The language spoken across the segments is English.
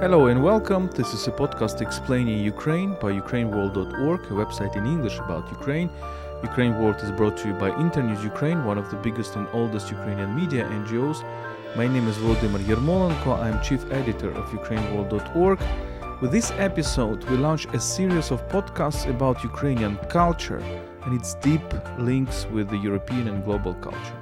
Hello and welcome. This is a podcast explaining Ukraine by UkraineWorld.org, a website in English about Ukraine. Ukraine World is brought to you by Internews Ukraine, one of the biggest and oldest Ukrainian media NGOs. My name is Volodymyr Yermolenko. I'm chief editor of UkraineWorld.org. With this episode, we launch a series of podcasts about Ukrainian culture and its deep links with the European and global culture.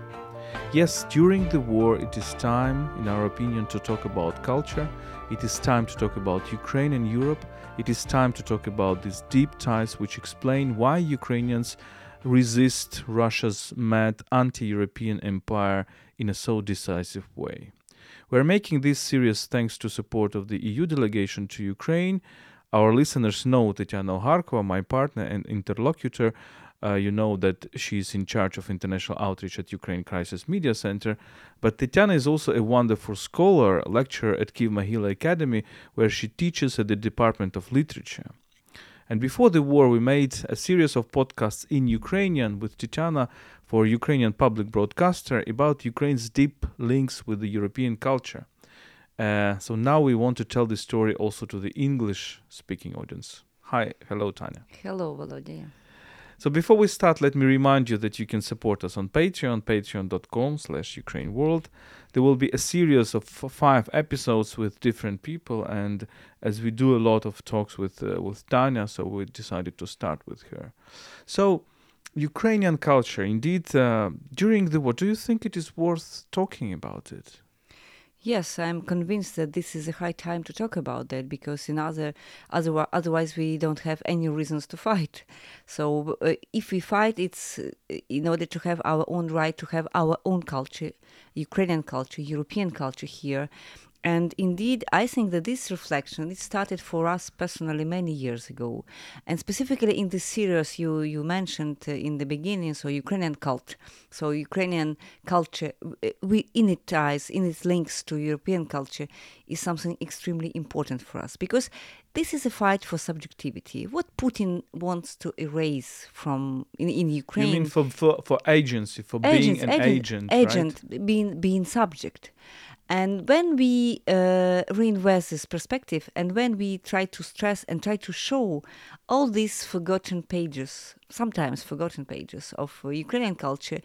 Yes, during the war, it is time, in our opinion, to talk about culture. It is time to talk about Ukraine and Europe. It is time to talk about these deep ties which explain why Ukrainians resist Russia's mad anti European empire in a so decisive way. We're making this series thanks to support of the EU delegation to Ukraine. Our listeners know Tetiana Ogarkova, my partner and interlocutor, uh, you know that she's in charge of international outreach at Ukraine Crisis Media Center. But Tetiana is also a wonderful scholar, lecturer at Kiev Mohyla Academy, where she teaches at the Department of Literature. And before the war, we made a series of podcasts in Ukrainian with Tetiana for Ukrainian public broadcaster about Ukraine's deep links with the European culture. Uh, so now we want to tell this story also to the English speaking audience. Hi, hello, Tanya. Hello, Volodya. So before we start, let me remind you that you can support us on Patreon, patreon.com slash Ukraine World. There will be a series of five episodes with different people, and as we do a lot of talks with uh, with Tanya, so we decided to start with her. So, Ukrainian culture, indeed, uh, during the war, do you think it is worth talking about it? Yes, I'm convinced that this is a high time to talk about that because in other, other otherwise we don't have any reasons to fight. So uh, if we fight, it's uh, in order to have our own right to have our own culture, Ukrainian culture, European culture here, and indeed, I think that this reflection it started for us personally many years ago, and specifically in the series you you mentioned uh, in the beginning, so Ukrainian cult, so Ukrainian culture, uh, we in its ties, in its links to European culture, is something extremely important for us because this is a fight for subjectivity. What Putin wants to erase from in, in Ukraine. You mean for for, for agency, for being an agent, agent, agent right? being being subject. And when we uh, reinvest this perspective and when we try to stress and try to show all these forgotten pages, sometimes forgotten pages of Ukrainian culture,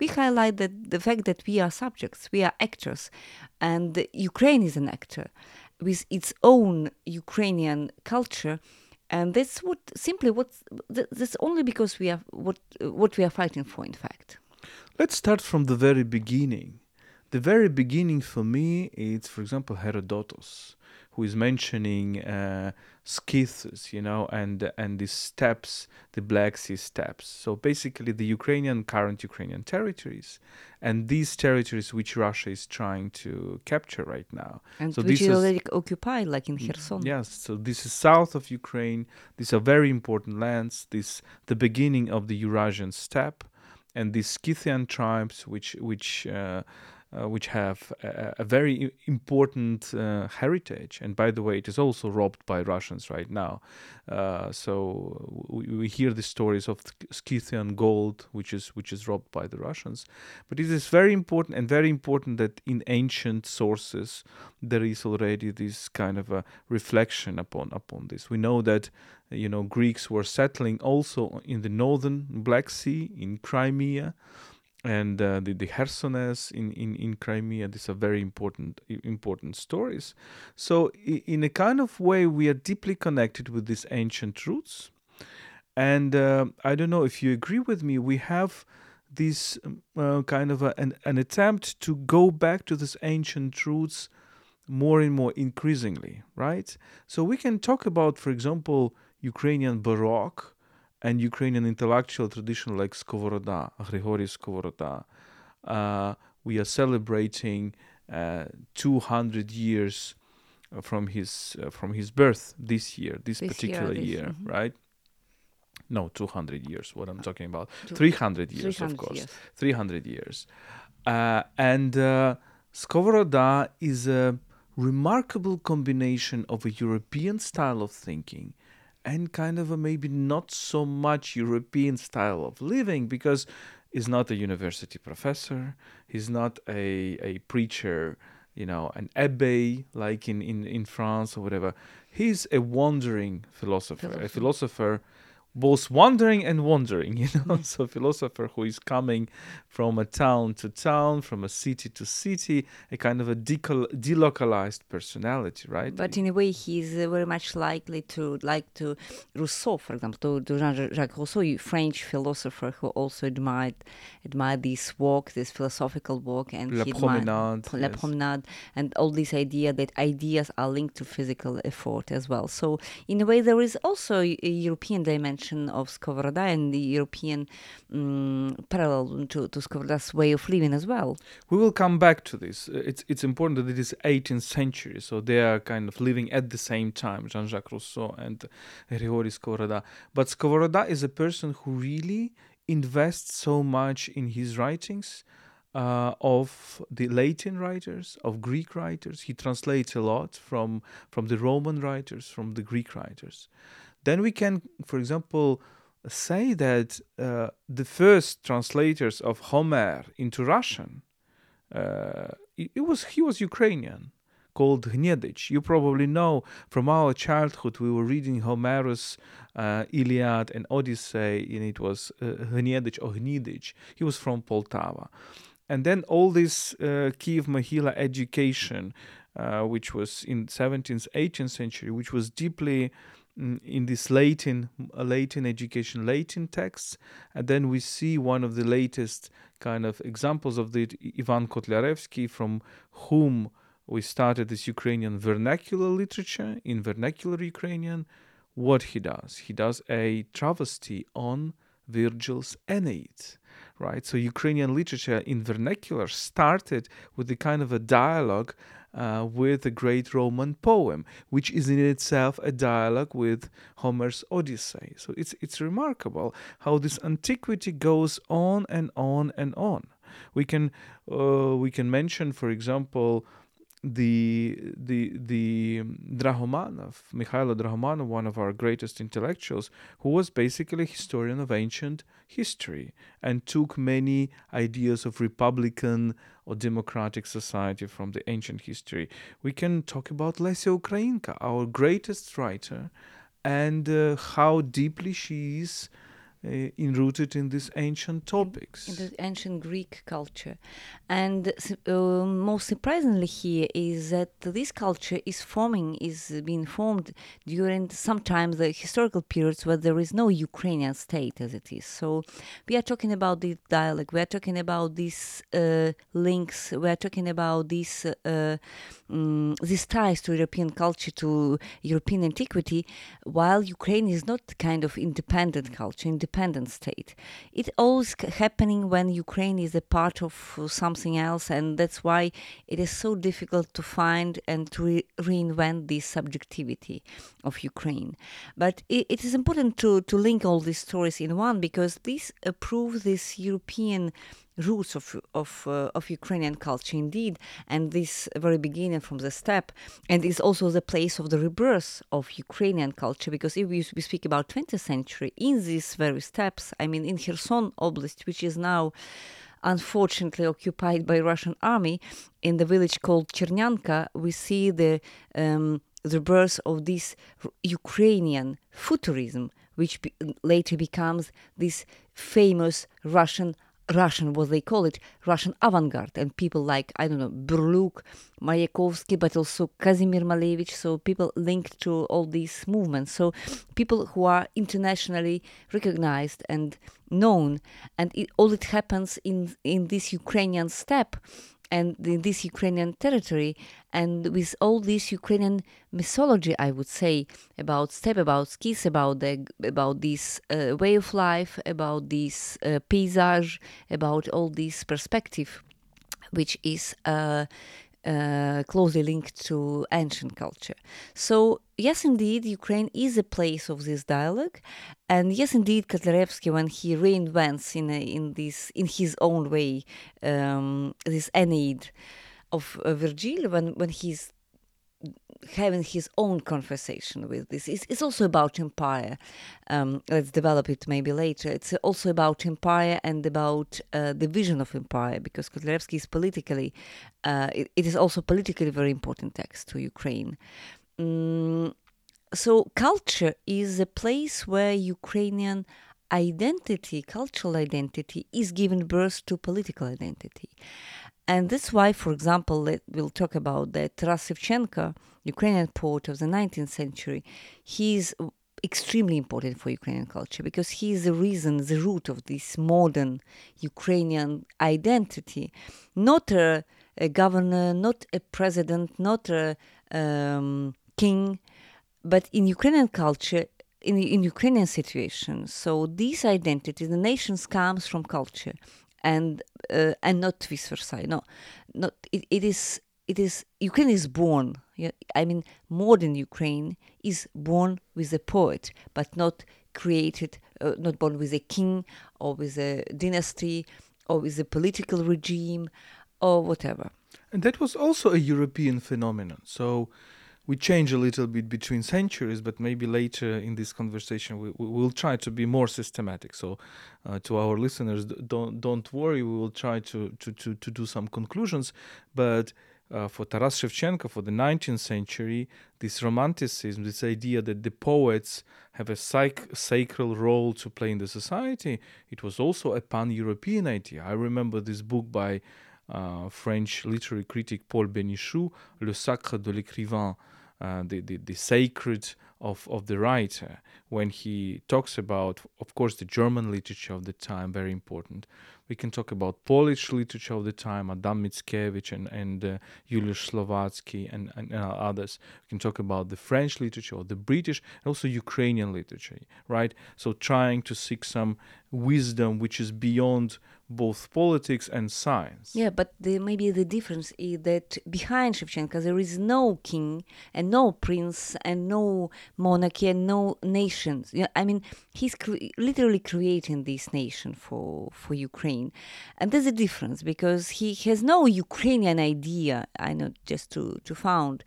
we highlight that the fact that we are subjects, we are actors, and Ukraine is an actor with its own Ukrainian culture. And that's what simply what that's only because we are what what we are fighting for. In fact, let's start from the very beginning the very beginning for me, it's for example Herodotus, who is mentioning uh, Scythus, you know, and and the steppes, the Black Sea steppes. So basically, the Ukrainian current Ukrainian territories, and these territories which Russia is trying to capture right now, and so which is already occupied, like in Kherson. Yes, so this is south of Ukraine. These are very important lands. This the beginning of the Eurasian steppe, and these Scythian tribes, which which uh, uh, which have a, a very important uh, heritage. And by the way, it is also robbed by Russians right now. Uh, so we, we, hear the stories of Scythian gold, which is which is robbed by the Russians. But it is very important and very important that in ancient sources there is already this kind of a reflection upon upon this. We know that you know Greeks were settling also in the northern Black Sea in Crimea and uh, the, the Chersonese in, in, in Crimea. These are very important important stories. So in a kind of way, we are deeply connected with these ancient roots. And uh, I don't know if you agree with me. We have this um, uh, kind of a, an, an attempt to go back to these ancient roots more and more increasingly, right? So we can talk about, for example, Ukrainian Baroque and Ukrainian intellectual tradition like Skovoroda, Grigory Skovoroda. Uh, we are celebrating uh, 200 years from his uh, from his birth this year, this, this particular year, this, mm-hmm. right? No, 200 years. What I'm talking about, 300 years, 300 of course, years. 300 years. Uh, and uh, Skovoroda is a remarkable combination of a European style of thinking and kind of a maybe not so much European style of living because he's not a university professor, he's not a, a preacher, you know, an abbé like in, in, in France or whatever. He's a wandering philosopher, a philosopher both wandering and wandering, you know. So a philosopher who is coming from a town to town, from a city to city, a kind of a decal- delocalized personality, right? But in a way, he's uh, very much likely to like to Rousseau, for example, to, Jean-Jacques Rousseau, a French philosopher who also admired admired this walk, this philosophical walk, and La he Promenade, admired, La yes. Promenade, and all this idea that ideas are linked to physical effort as well. So in a way, there is also a European dimension of Skovoroda and the European um, parallel to, to Skovoroda's way of living as well. We will come back to this. Uh, It's it's important that it is 18th century, so they are kind of living at the same time, Jean-Jacques Rousseau and Grigori Skovoroda. But Skovoroda is a person who really invests so much in his writings uh, of the Latin writers, of Greek writers. He translates a lot from from the Roman writers, from the Greek writers. Then we can, for example, say that uh, the first translators of Homer into Russian, uh, it, it was he was Ukrainian, called Gnedich. You probably know from our childhood we were reading Homerus, uh, Iliad, and Odyssey, and it was uh, or Gnedich. He was from Poltava, and then all this uh, Kiev Mohyla education, uh, which was in 17th, 18th century, which was deeply in this Latin, Latin education, Latin texts, and then we see one of the latest kind of examples of the Ivan Kotliarevsky, from whom we started this Ukrainian vernacular literature in vernacular Ukrainian. What he does, he does a travesty on Virgil's Aeneid, right? So Ukrainian literature in vernacular started with the kind of a dialogue uh, with a great Roman poem, which is in itself a dialogue with Homer's Odyssey. So it's it's remarkable how this antiquity goes on and on and on. We can uh, we can mention, for example, the the the Drahomanov, Mikhailo Drahomanov, one of our greatest intellectuals, who was basically a historian of ancient history and took many ideas of republican or democratic society from the ancient history. We can talk about Lesia Ukrainka, our greatest writer, and uh, how deeply she is enrooted in these ancient topics. in the ancient Greek culture. And uh, most surprisingly here is that this culture is forming, is being formed during sometimes the historical periods where there is no Ukrainian state as it is. So we are talking about the dialect, we are talking about these uh, links, we are talking about these, uh, um, these ties to European culture, to European antiquity, while Ukraine is not kind of independent culture, independent state. It always happening when Ukraine is a part of uh, something else, and that's why it is so difficult to find and to re- reinvent the subjectivity of Ukraine. But it, it is important to, to link all these stories in one because this uh, this European roots of of uh, of Ukrainian culture indeed, and this very beginning from the steppe, and is also the place of the rebirth of Ukrainian culture. Because if we, speak about 20th century, in these very steppes, I mean, in Kherson Oblast, which is now unfortunately occupied by Russian army, in the village called Chernyanka, we see the um, the birth of this Ukrainian futurism, which be- later becomes this famous Russian Russian, what they call it, Russian avant-garde, and people like I don't know Burliuk, Mayakovsky, but also Kazimir Malevich. So people linked to all these movements. So people who are internationally recognized and known, and it, all it happens in in this Ukrainian steppe and in this Ukrainian territory, and with all this Ukrainian mythology, I would say about step, about skis, about the about this uh, way of life, about this uh, paysage, about all this perspective, which is. Uh, uh, closely linked to ancient culture. So, yes, indeed, Ukraine is a place of this dialogue. And yes, indeed, Kotlarevsky, when he reinvents in, a, in, this, in his own way um, this Aeneid, of uh, Virgil when when he's having his own conversation with this. It's, it's also about empire. Um, let's develop it maybe later. It's also about empire and about uh, the vision of empire because Kotliarevsky is politically, uh, it, it is also politically very important text to Ukraine. Mm, so culture is a place where Ukrainian identity, cultural identity, is given birth to political identity. And that's why, for example, we'll talk about that Taras Shevchenko, Ukrainian poet of the 19th century, he's extremely important for Ukrainian culture because he is the reason, the root of this modern Ukrainian identity. Not a, a governor, not a president, not a um, king, but in Ukrainian culture, in, in Ukrainian situation. So this identity, the nations comes from culture and uh, and not vice versa. No, not it, it is it is Ukraine is born. I mean, modern Ukraine is born with a poet, but not created, uh, not born with a king or with a dynasty or with a political regime or whatever. And that was also a European phenomenon. So we change a little bit between centuries, but maybe later in this conversation we, we will try to be more systematic. So, uh, to our listeners, don't don't worry. We will try to to to, to do some conclusions, but. Uh, for Taras Shevchenko, for the 19th century, this romanticism, this idea that the poets have a psych- sacred role to play in the society, it was also a pan European idea. I remember this book by uh, French literary critic Paul Bénichou, Le Sacre de l'écrivain, uh, the, the, the sacred of, of the writer when he talks about, of course, the German literature of the time, very important. We can talk about Polish literature of the time, Adam Mickiewicz and, and uh, Juliusz Słowacki and, and uh, others. We can talk about the French literature, or the British, and also Ukrainian literature, right? So trying to seek some wisdom which is beyond both politics and science. Yeah, but the, maybe the difference is that behind Shevchenko there is no king and no prince and no monarchy and no nations. I mean, he's cre- literally creating this nation for for Ukraine, and there's a difference because he has no Ukrainian idea. I know just to to found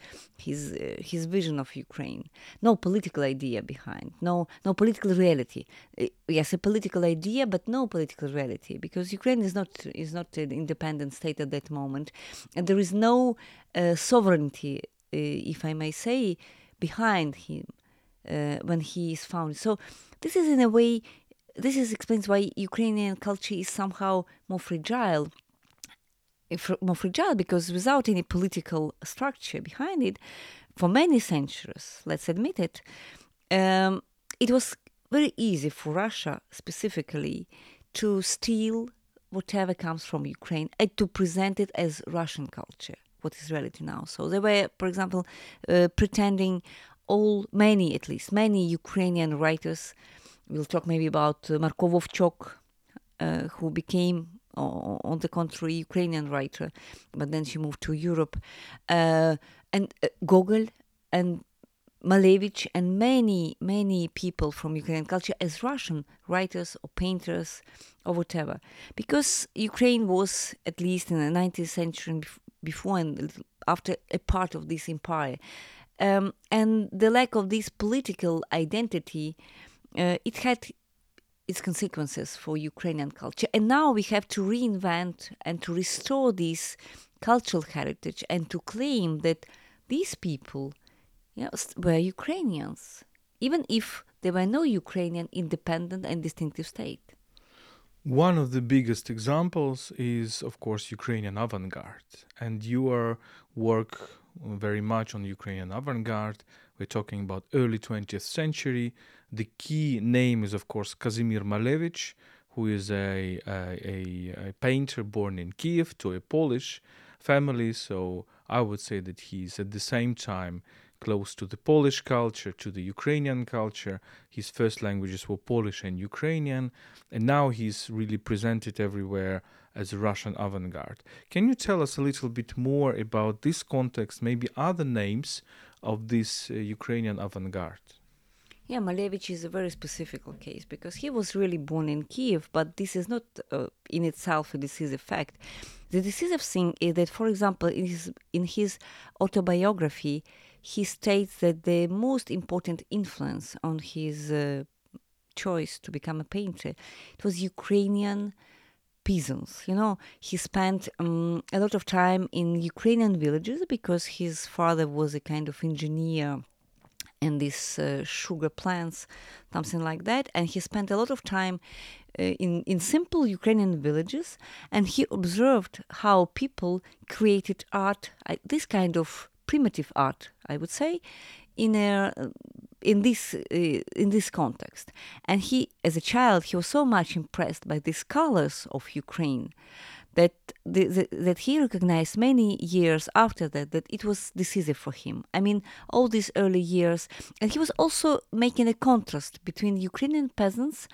his uh, his vision of Ukraine. No political idea behind. No no political reality. Uh, yes, a political idea, but no political reality because Ukraine is not is not an independent state at that moment, and there is no uh, sovereignty, uh, if I may say, behind him uh, when he is found. So this is in a way. This is explains why Ukrainian culture is somehow more fragile more fragile because without any political structure behind it, for many centuries, let's admit it, um, it was very easy for Russia specifically to steal whatever comes from Ukraine and to present it as Russian culture, what is reality now. So they were, for example, uh, pretending all, many at least, many Ukrainian writers, we'll talk maybe about uh, Marko Vovchok, uh, who became on the contrary, Ukrainian writer, but then she moved to Europe. Uh, and uh, Gogol and Malevich and many, many people from Ukrainian culture as Russian writers or painters or whatever. Because Ukraine was, at least in the 19th century before and after, a part of this empire. Um, and the lack of this political identity, Uh, it had its consequences for Ukrainian culture. And now we have to reinvent and to restore this cultural heritage and to claim that these people you know, were Ukrainians, even if there were no Ukrainian independent and distinctive state. One of the biggest examples is, of course, Ukrainian avant garde. And your work very much on Ukrainian avant garde. We're talking about early 20th century, the key name is, of course, Kazimir Malevich, who is a, a, a, painter born in Kiev to a Polish family. So I would say that he's at the same time close to the Polish culture, to the Ukrainian culture. His first languages were Polish and Ukrainian, and now he's really presented everywhere as a Russian avant garde. Can you tell us a little bit more about this context, maybe other names of this uh, Ukrainian avant garde? Yeah, Malevich is a very specific case because he was really born in Kiev, but this is not uh, in itself a decisive fact. The decisive thing is that, for example, in his, in his autobiography, he states that the most important influence on his uh, choice to become a painter it was Ukrainian peasants. You know, he spent um, a lot of time in Ukrainian villages because his father was a kind of engineer and these uh, sugar plants, something like that. And he spent a lot of time uh, in, in simple Ukrainian villages and he observed how people created art, uh, this kind of primitive art, I would say, in a in this uh, in this context. And he, as a child, he was so much impressed by these colors of Ukraine that the, the, that he recognized many years after that that it was decisive for him. I mean, all these early years, and he was also making a contrast between Ukrainian peasants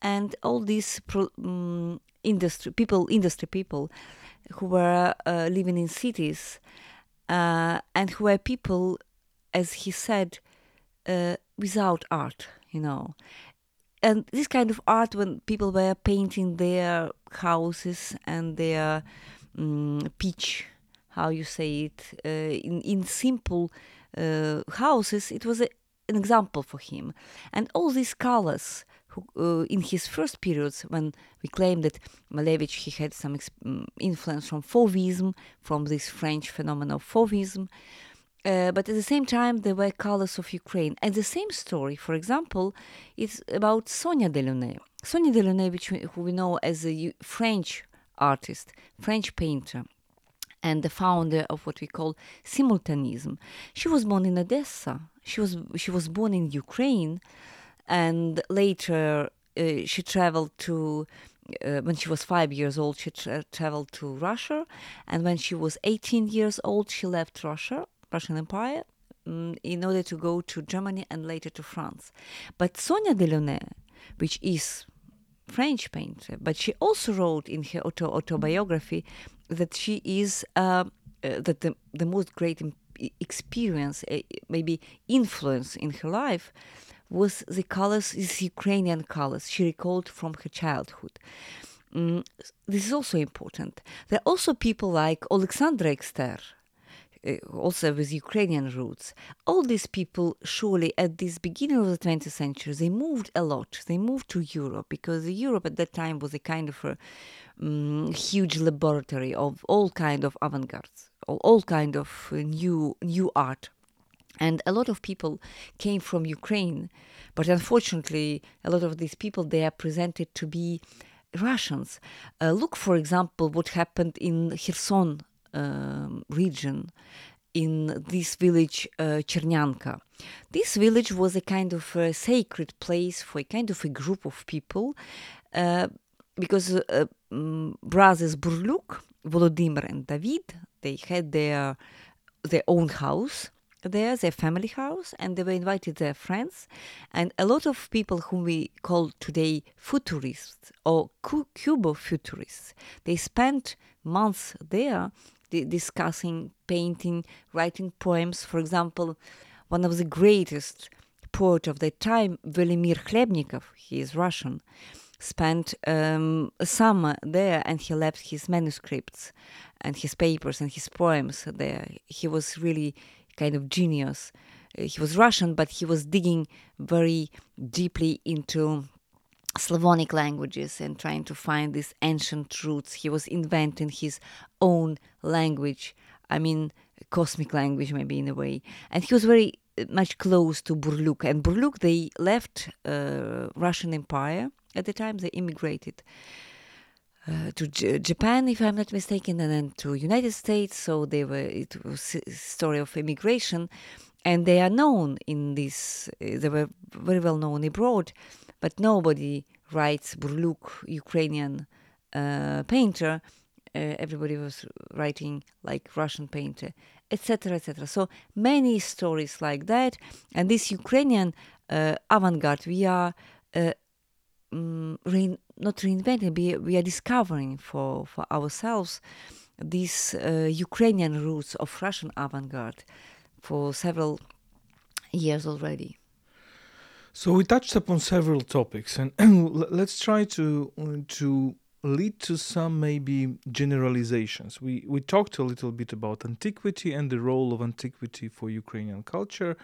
and all these pro, um, industry people, industry people, who were uh, living in cities, uh, and who were people, as he said, uh, without art, you know and this kind of art when people were painting their houses and their um, pitch how you say it uh, in in simple uh, houses it was a, an example for him. And all these colors who, uh, in his first periods when we claim that Malevich he had some mm, influence from Fauvism from this French phenomenon of Fauvism uh, but at the same time, there were colors of Ukraine. And the same story, for example, is about Sonia Delaunay. Sonia Delaunay, which we, who we know as a French artist, French painter, and the founder of what we call simultanism. She was born in Odessa. She was she was born in Ukraine, and later uh, she traveled to. Uh, when she was five years old, she tra- traveled to Russia, and when she was 18 years old, she left Russia Russian Empire um, in order to go to Germany and later to France. But Sonia Delaunay, which is French painter, but she also wrote in her auto- autobiography that she is uh, uh, that the, the most great experience, uh, maybe influence in her life, was the colors, these Ukrainian colors she recalled from her childhood. Mm, this is also important. There are also people like Alexandra Ekster, uh, also with Ukrainian roots. All these people, surely at this beginning of the 20th century, they moved a lot. They moved to Europe because Europe at that time was a kind of a um, huge laboratory of all kind of avant-gardes, all, all kind of new new art. And a lot of people came from Ukraine, but unfortunately, a lot of these people they are presented to be Russians. Uh, look, for example, what happened in Kherson um, region in this village uh, Chernyanka. This village was a kind of a sacred place for a kind of a group of people uh, because uh, um, brothers Burliuk, Volodymyr and David, they had their their own house there, their family house, and they were invited their friends. And a lot of people whom we call today futurists or Cubo futurists, they spent months there discussing painting, writing poems. For example, one of the greatest poet of that time, Velimir Khlebnikov, he is Russian, spent um, a summer there and he left his manuscripts and his papers and his poems there. He was really kind of genius. He was Russian, but he was digging very deeply into Slavonic languages and trying to find these ancient roots. He was inventing his own language. I mean, cosmic language, maybe in a way. And he was very uh, much close to Burliuk. And Burliuk, they left uh, Russian Empire at the time. They immigrated uh, to J- Japan, if I'm not mistaken, and then to United States. So they were. It was a story of immigration, and they are known in this. Uh, they were very well known abroad but nobody writes Burliuk, Ukrainian uh, painter. Uh, everybody was writing like Russian painter, etc., etc. So many stories like that, and this Ukrainian uh, avant-garde, we are um, re- not reinventing, we, we are discovering for for ourselves these uh, Ukrainian roots of Russian avant-garde for several years already. So we touched upon several topics, and let's try to to lead to some maybe generalizations. We we talked a little bit about antiquity and the role of antiquity for Ukrainian culture.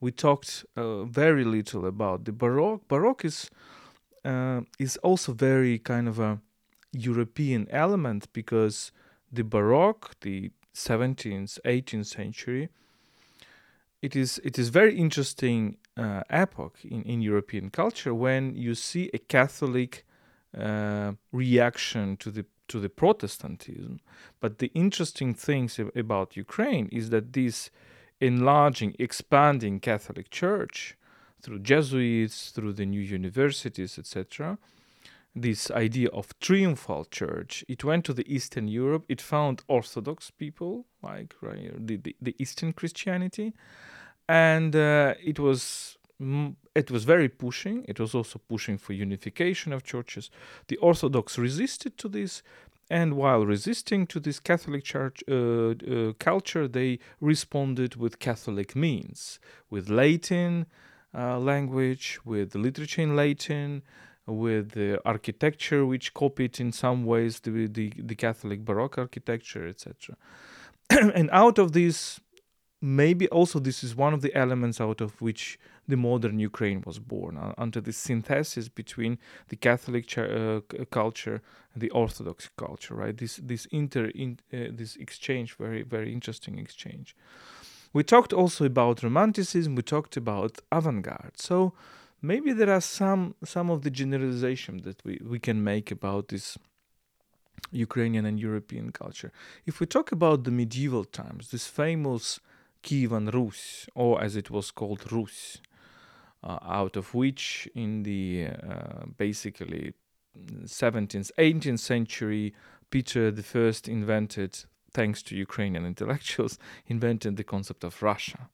We talked uh, very little about the Baroque. Baroque is uh, is also very kind of a European element because the Baroque, the 17th, 18th century, it is it is very interesting uh, epoch in, in European culture when you see a Catholic uh, reaction to the to the Protestantism. But the interesting things about Ukraine is that this enlarging, expanding Catholic Church through Jesuits, through the new universities, etc., this idea of triumphal church, it went to the Eastern Europe. It found Orthodox people, like right, the, the, the Eastern Christianity, and uh, it was it was very pushing. It was also pushing for unification of churches. The Orthodox resisted to this, and while resisting to this Catholic church uh, uh, culture, they responded with Catholic means, with Latin uh, language, with literature in Latin, with the architecture which copied in some ways the the, the Catholic Baroque architecture, etc. and out of this maybe also this is one of the elements out of which the modern Ukraine was born, uh, under the synthesis between the Catholic ch- uh, culture and the Orthodox culture, right? This this inter in, uh, this exchange, very very interesting exchange. We talked also about Romanticism. We talked about avant-garde. So maybe there are some some of the generalization that we, we can make about this Ukrainian and European culture. If we talk about the medieval times, this famous Kievan Rus, or as it was called Rus, uh, out of which in the uh, basically 17th, 18th century, Peter I invented, thanks to Ukrainian intellectuals, invented the concept of Russia.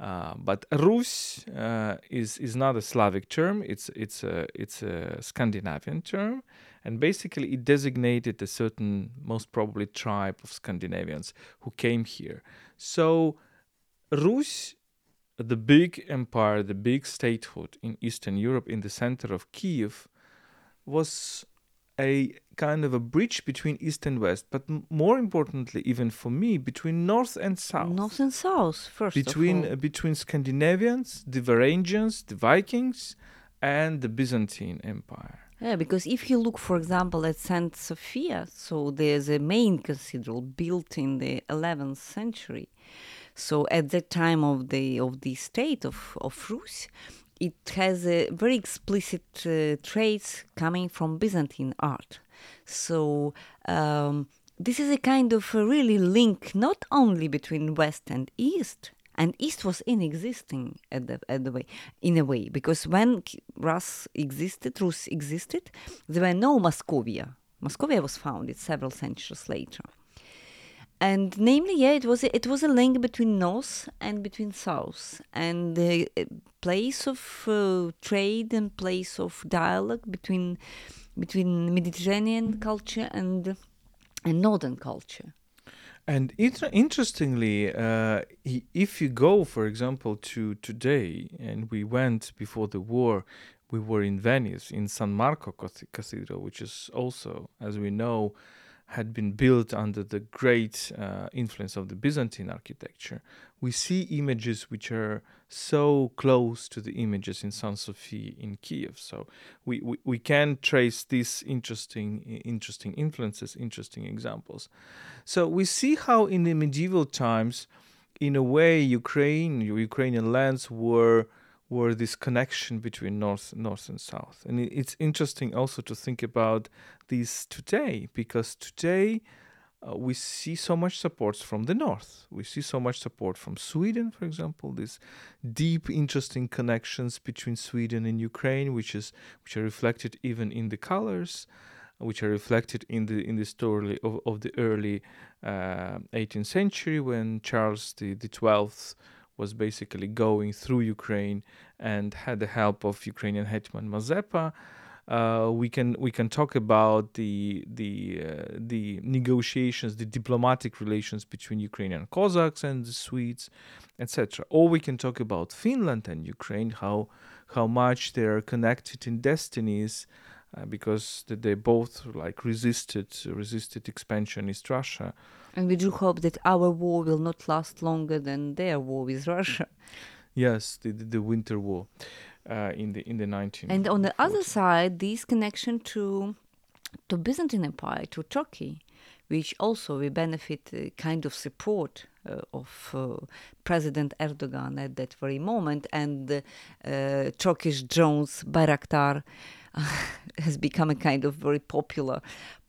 Uh, but Rus uh, is is not a Slavic term; it's it's a it's a Scandinavian term, and basically it designated a certain, most probably, tribe of Scandinavians who came here. So, Rus, the big empire, the big statehood in Eastern Europe, in the center of Kiev, was a kind of a bridge between east and west, but m- more importantly, even for me, between north and south. North and south, first between uh, between Scandinavians, the Varangians, the Vikings, and the Byzantine Empire. Yeah, because if you look, for example, at Saint Sophia, so there's a main cathedral built in the 11th century. So at that time of the of the state of of Rus, it has a very explicit uh, traits coming from Byzantine art. So um, this is a kind of a really link not only between West and East, and East was inexisting at the, at the way, in a way, because when Rus existed, Rus existed, there were no Moscovia. Moscovia was founded several centuries later. And namely, yeah, it was a, it was a link between north and between south, and the place of uh, trade and place of dialogue between between Mediterranean culture and and northern culture. And inter- interestingly, uh, if you go, for example, to today, and we went before the war, we were in Venice in San Marco Cathedral, which is also, as we know, had been built under the great uh, influence of the Byzantine architecture, we see images which are so close to the images in San Sophie in Kiev. So we, we, we can trace these interesting interesting influences, interesting examples. So we see how in the medieval times, in a way, Ukraine, Ukrainian lands were were this connection between north north and south. And it's interesting also to think about this today because today uh, we see so much support from the north. We see so much support from sweden for example these deep interesting connections between sweden and ukraine which is which are reflected even in the colors which are reflected in the in the story of, of the early uh, 18th century when charles the, the 12th was basically going through Ukraine and had the help of Ukrainian hetman Mazepa. Uh, we can we can talk about the the uh, the negotiations, the diplomatic relations between Ukrainian Cossacks and the Swedes, etc. Or we can talk about Finland and Ukraine, how how much they are connected in destinies, uh, because they both like resisted resisted expansionist Russia. And we do hope that our war will not last longer than their war with Russia. Yes, the the, Winter War uh, in the in the 19. And on the other side, this connection to to Byzantine Empire, to Turkey, which also we benefit uh, kind of support uh, of uh, President Erdogan at that very moment, and uh, Turkish drones Bayraktar has become a kind of very popular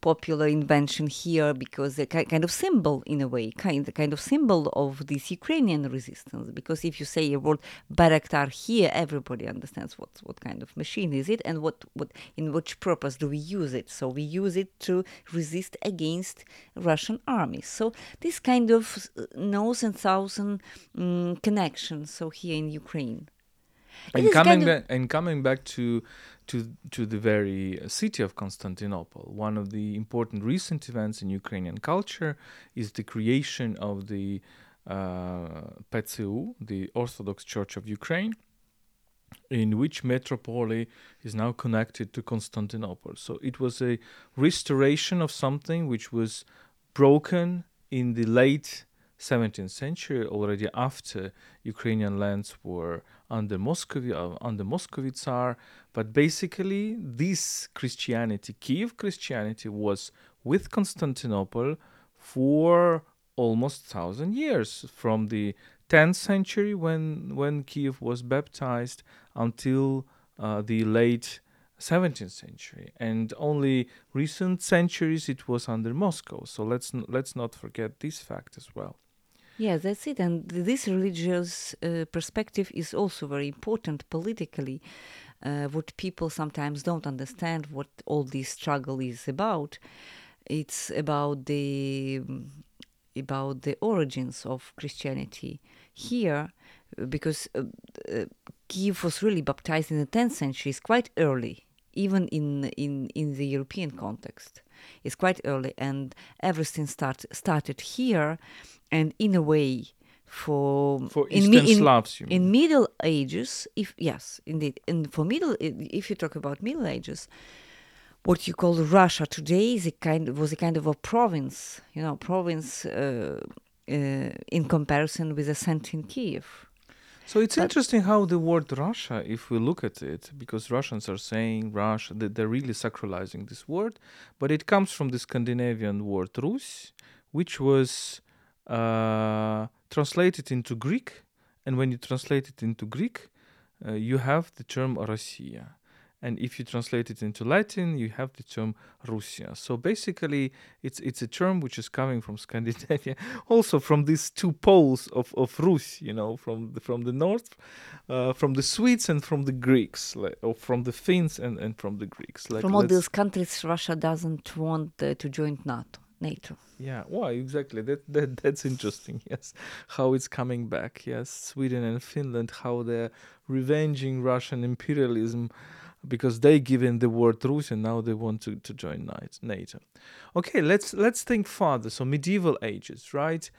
popular invention here because a kind of symbol in a way kind kind of symbol of this Ukrainian resistance. Because if you say a word Bayraktar here everybody understands what what kind of machine is it and what what in which purpose do we use it. So we use it to resist against Russian armies so this kind of north and southern um, connection so here in Ukraine. And coming back and coming back to to to the very city of Constantinople, one of the important recent events in Ukrainian culture is the creation of the uh, PCU, the Orthodox Church of Ukraine, in which metropolis is now connected to Constantinople. So it was a restoration of something which was broken in the late 17th century, already after Ukrainian lands were under Muscovy, uh, Muscovy Tsar. But basically, this Christianity, Kiev Christianity, was with Constantinople for almost thousand years, from the 10th century when when Kiev was baptized until uh, the late 17th century, and only recent centuries it was under Moscow. So let's let's not forget this fact as well. Yeah, that's it. And this religious uh, perspective is also very important politically. Uh, what people sometimes don't understand what all this struggle is about. It's about the about the origins of Christianity here, because uh, uh Kiev was really baptized in the 10th century. It's quite early, even in in in the European context. It's quite early, and everything start, started here and in a way for for Eastern in, in, Slavs, in Middle Ages, if yes, indeed, and for Middle, if you talk about Middle Ages, what you call Russia today is a kind was a kind of a province, you know, province uh, uh, in comparison with the Saint Sentin Kiev. So it's but interesting how the word Russia, if we look at it, because Russians are saying Russia, that they're really sacralizing this word, but it comes from the Scandinavian word Rus, which was uh, translated into Greek. And when you translate it into Greek, uh, you have the term Russia. And if you translate it into Latin, you have the term Russia. So basically, it's it's a term which is coming from Scandinavia, also from these two poles of, of Rus, you know, from the, from the north, uh, from the Swedes and from the Greeks, like, or from the Finns and, and from the Greeks. Like, from all these countries, Russia doesn't want uh, to join NATO. NATO. Yeah, why exactly? That that that's interesting. Yes, how it's coming back. Yes, Sweden and Finland, how they're revenging Russian imperialism because they given the word Rus and now they want to, to join NATO. Okay, let's let's think further. So medieval ages, right?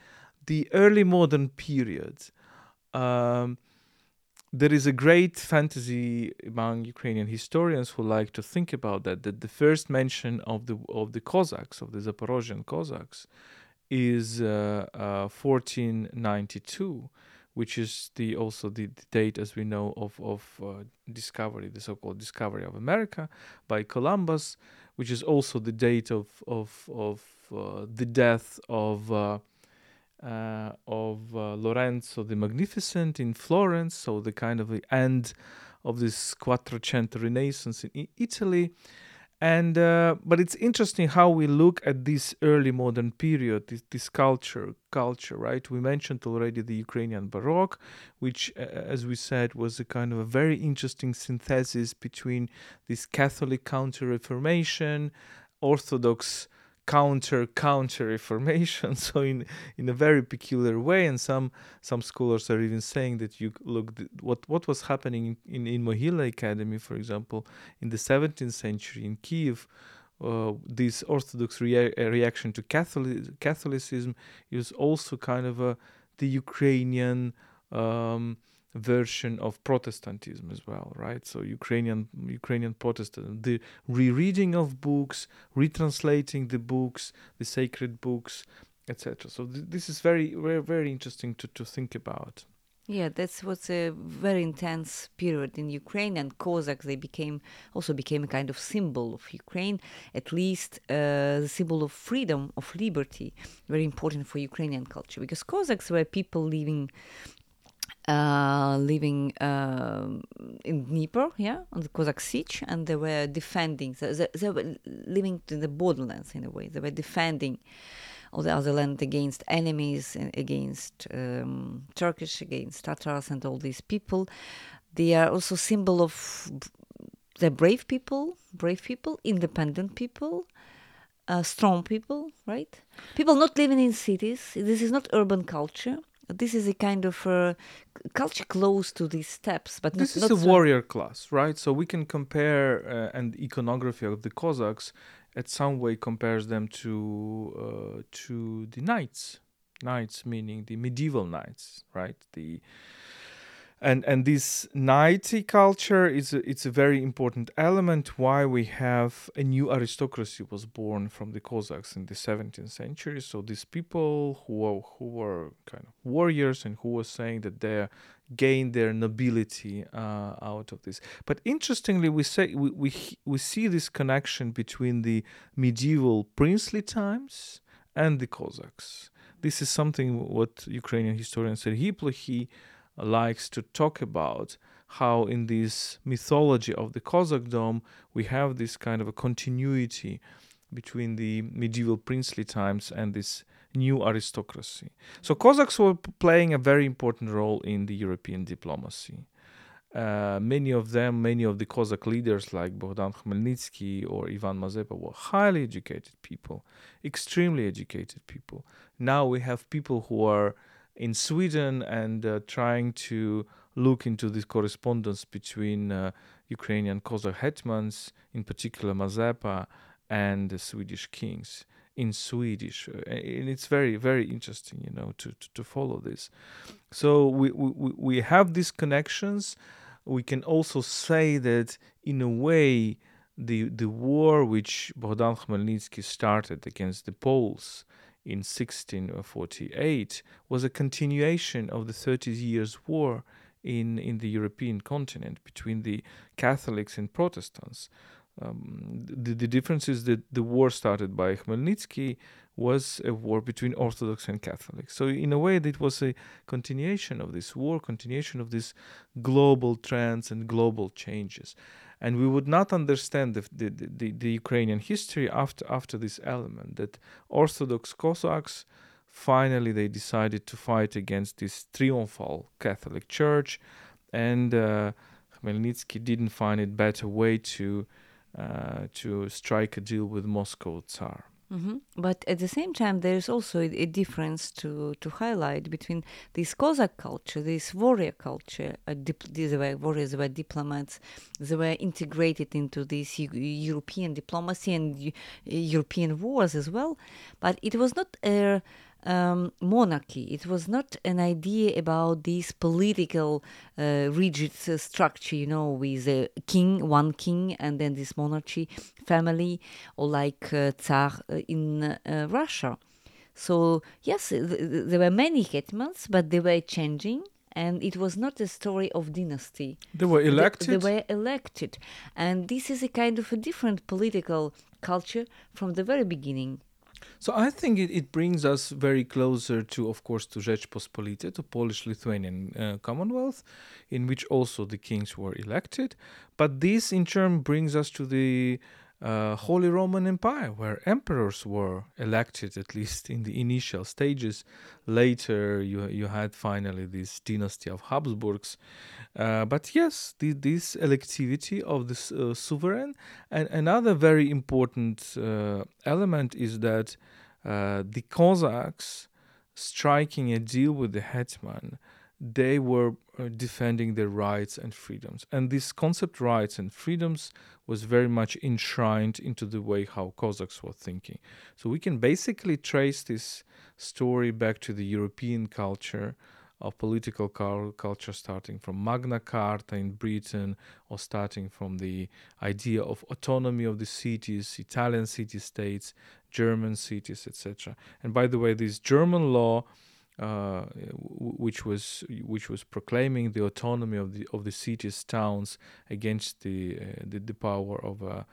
The early modern period. Um, there is a great fantasy among Ukrainian historians who like to think about that. That the first mention of the of the Cossacks of the Zaporozhian Cossacks is uh, uh, 1492, which is the also the, the, date, as we know, of of uh, discovery, the so-called discovery of America by Columbus, which is also the date of of of uh, the death of uh, uh, of uh, Lorenzo the Magnificent in Florence, so the kind of the end of this Quattrocento Renaissance in Italy. And uh, but it's interesting how we look at this early modern period, this, this culture, culture, right? We mentioned already the Ukrainian Baroque, which, as we said, was a kind of a very interesting synthesis between this Catholic Counter-Reformation, Orthodox counter counter reformation so in in a very peculiar way and some some scholars are even saying that you look what what was happening in in Mohyla Academy for example in the 17th century in Kiev uh, this orthodox rea- reaction to Catholic Catholicism is also kind of a the Ukrainian um, version of Protestantism as well, right? So Ukrainian Ukrainian Protestant, the rereading of books, retranslating the books, the sacred books, etc. So th- this is very very very interesting to to think about. Yeah, that's what's a very intense period in Ukraine, and Cossacks they became also became a kind of symbol of Ukraine, at least uh, the symbol of freedom, of liberty, very important for Ukrainian culture because Cossacks were people living. Uh, living uh, in Dnieper, yeah, on the Cossack Sich, and they were defending. They, they were living in the borderlands in a way. They were defending all the other land against enemies, against um, Turkish, against Tatars, and all these people. They are also symbol of the brave people, brave people, independent people, uh, strong people, right? People not living in cities. This is not urban culture. This is a kind of uh, culture close to these steppes, but this not, is a warrior class, right? So we can compare uh, and iconography of the Cossacks at some way compares them to uh, to the knights knights meaning the medieval knights right the and and this knighty culture is a, it's a very important element why we have a new aristocracy was born from the Cossacks in the 17th century. So these people who were, who were kind of warriors and who were saying that they gained their nobility uh, out of this. But interestingly we say we, we we see this connection between the medieval princely times and the Cossacks. This is something what Ukrainian historian Serhiy Plokhy likes to talk about how in this mythology of the Cossackdom we have this kind of a continuity between the medieval princely times and this new aristocracy. So Cossacks were playing a very important role in the European diplomacy. Uh, many of them, many of the Cossack leaders like Bogdan Khmelnytsky or Ivan Mazepa were highly educated people, extremely educated people. Now we have people who are in Sweden and uh, trying to look into the correspondence between uh, Ukrainian Cossack hetmans, in particular Mazepa, and the Swedish kings in Swedish, and it's very very interesting, you know, to to, to follow this. So we, we we have these connections. We can also say that in a way, the the war which Bogdan Khmelnytsky started against the Poles in 1648 was a continuation of the Thirty Years' War in, in the European continent between the Catholics and Protestants. Um, the, the difference is that the war started by Khmelnytsky was a war between Orthodox and Catholics. So, in a way, it was a continuation of this war, continuation of these global trends and global changes and we would not understand the, the, the, the, Ukrainian history after after this element that Orthodox Cossacks finally they decided to fight against this triumphal Catholic Church, and uh, Khmelnytsky didn't find it better way to uh, to strike a deal with Moscow Tsar. Mm-hmm. But at the same time, there is also a, a, difference to, to highlight between this Cossack culture, this warrior culture. Uh, dip, these were warriors, they were diplomats, they were integrated into this U- European diplomacy and U- European wars as well. But it was not a um, monarchy. It was not an idea about this political uh, rigid structure, you know, with a king, one king, and then this monarchy family, or like uh, Tsar uh, in uh, Russia. So, yes, th- th- there were many hetmans, but they were changing and it was not a story of dynasty. They were elected. They, they, were elected, and this is a kind of a different political culture from the very beginning. So I think it, it brings us very closer to, of course, to Rzeczpospolite, to Polish-Lithuanian uh, Commonwealth, in which also the kings were elected. But this, in turn, brings us to the uh, Holy Roman Empire, where emperors were elected, at least in the initial stages. Later, you you had finally this dynasty of Habsburgs. Uh, but yes, the, this electivity of the uh, sovereign. And another very important uh, element is that uh, the Cossacks striking a deal with the hetman they were uh, defending their rights and freedoms. And this concept, rights and freedoms, was very much enshrined into the way how Cossacks were thinking. So we can basically trace this story back to the European culture of political culture, starting from Magna Carta in Britain, or starting from the idea of autonomy of the cities, Italian city states, German cities, etc. And by the way, this German law. Uh, which was which was proclaiming the autonomy of the of the cities towns against the uh, the, the, power of a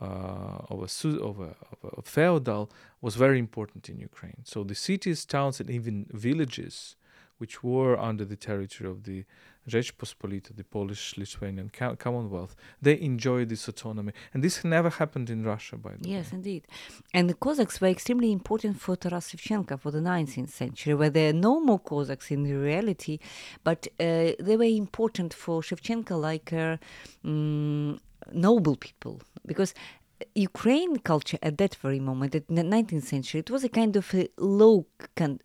uh, of a, of, a, of a feudal was very important in Ukraine. So the cities, towns, and even villages which were under the territory of the Rzeczpospolita, the Polish-Lithuanian Commonwealth, they enjoyed this autonomy, and this never happened in Russia, by the yes, way. Yes, indeed. And the Cossacks were extremely important for Taras Shevchenko for the 19th century, where there are no more Cossacks in reality, but uh, they were important for Shevchenko like uh, um, noble people, because Ukraine culture at that very moment, in the 19th century, it was a kind of a low,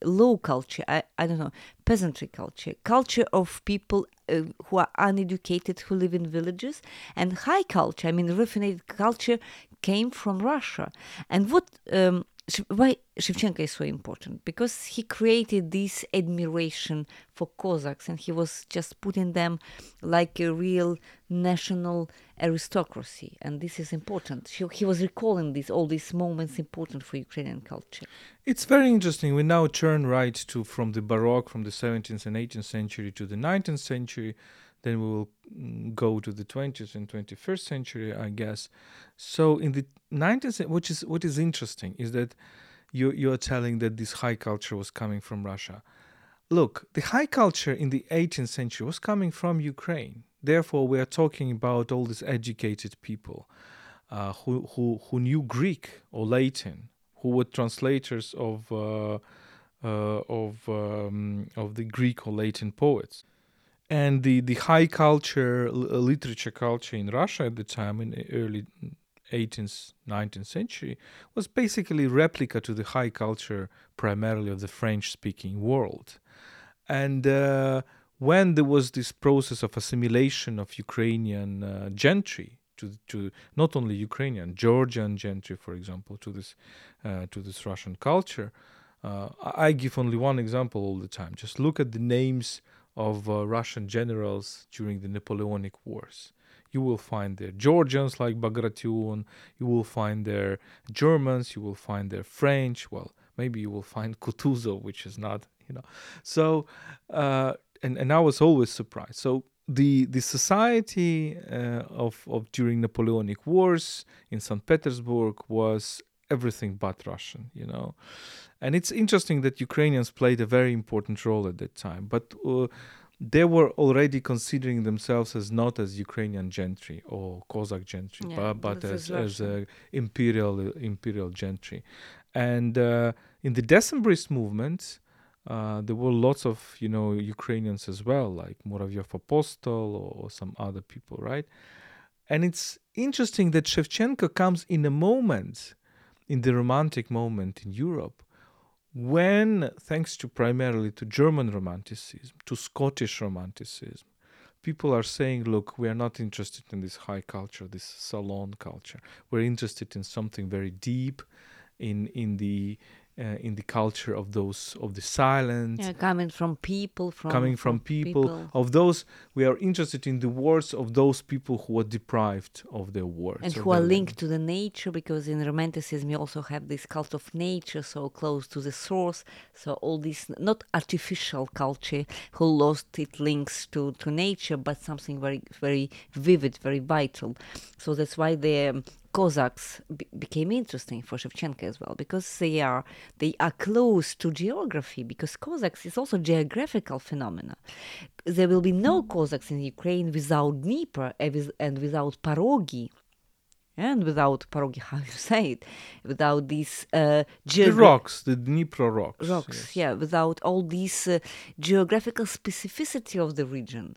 low culture. I, I don't know, peasantry culture, culture of people uh, who are uneducated, who live in villages, and high culture. I mean, refined culture came from Russia. And what um, why Shevchenko is so important? Because he created this admiration for Cossacks and he was just putting them like a real national aristocracy and this is important. He, he was recalling these all these moments important for Ukrainian culture. It's very interesting. We now turn right to from the baroque from the 17th and 18th century to the 19th century then we will mm, go to the 20th and 21st century i guess. So in the 19th which is what is interesting is that you you are telling that this high culture was coming from russia. Look the high culture in the 18th century was coming from ukraine. Therefore we are talking about all these educated people uh, who, who who knew greek or latin who were translators of uh, uh, of um, of the Greek or Latin poets and the, the high culture, uh, literature culture in Russia at the time, in the early 18th, 19th century, was basically replica to the high culture primarily of the French speaking world. And uh, when there was this process of assimilation of Ukrainian uh, gentry to, to not only Ukrainian, Georgian gentry, for example, to this, uh, to this Russian culture, uh, I give only one example all the time. Just look at the names of uh, Russian generals during the Napoleonic Wars. You will find there Georgians like Bagration, you will find there Germans, you will find there French. Well, maybe you will find Kutuzov, which is not, you know. So, uh, and and I was always surprised. So the the society uh, of of during Napoleonic Wars in St. Petersburg was everything but Russian, you know. And it's interesting that Ukrainians played a very important role at that time, but uh, they were already considering themselves as not as Ukrainian gentry or Cossack gentry, yeah, but, but as as imperial imperial gentry. And uh, in the Decembrist movement, uh, there were lots of you know Ukrainians as well, like Muravyev Apostol or, or some other people, right? And it's interesting that Shevchenko comes in a moment, in the Romantic moment in Europe, when, thanks to primarily to German Romanticism, to Scottish Romanticism, people are saying, look, we are not interested in this high culture, this salon culture. We're interested in something very deep, in in the uh, in the culture of those of the silent yeah, coming from people from coming from, from people, people, of those we are interested in the words of those people who are deprived of their words and who are linked to the nature because in romanticism you also have this cult of nature so close to the source. So all this not artificial culture who lost its links to to nature but something very very vivid very vital. So that's why the Cossacks b- became interesting for Shevchenko as well because they are they are close to geography because Cossacks is also geographical phenomena. There will be no Cossacks in Ukraine without Dnieper and without Parogi. And without Parogi, how you say it, without these uh, geogra- the rocks, the Dnipro rocks, rocks, yes. yeah, without all this uh, geographical specificity of the region,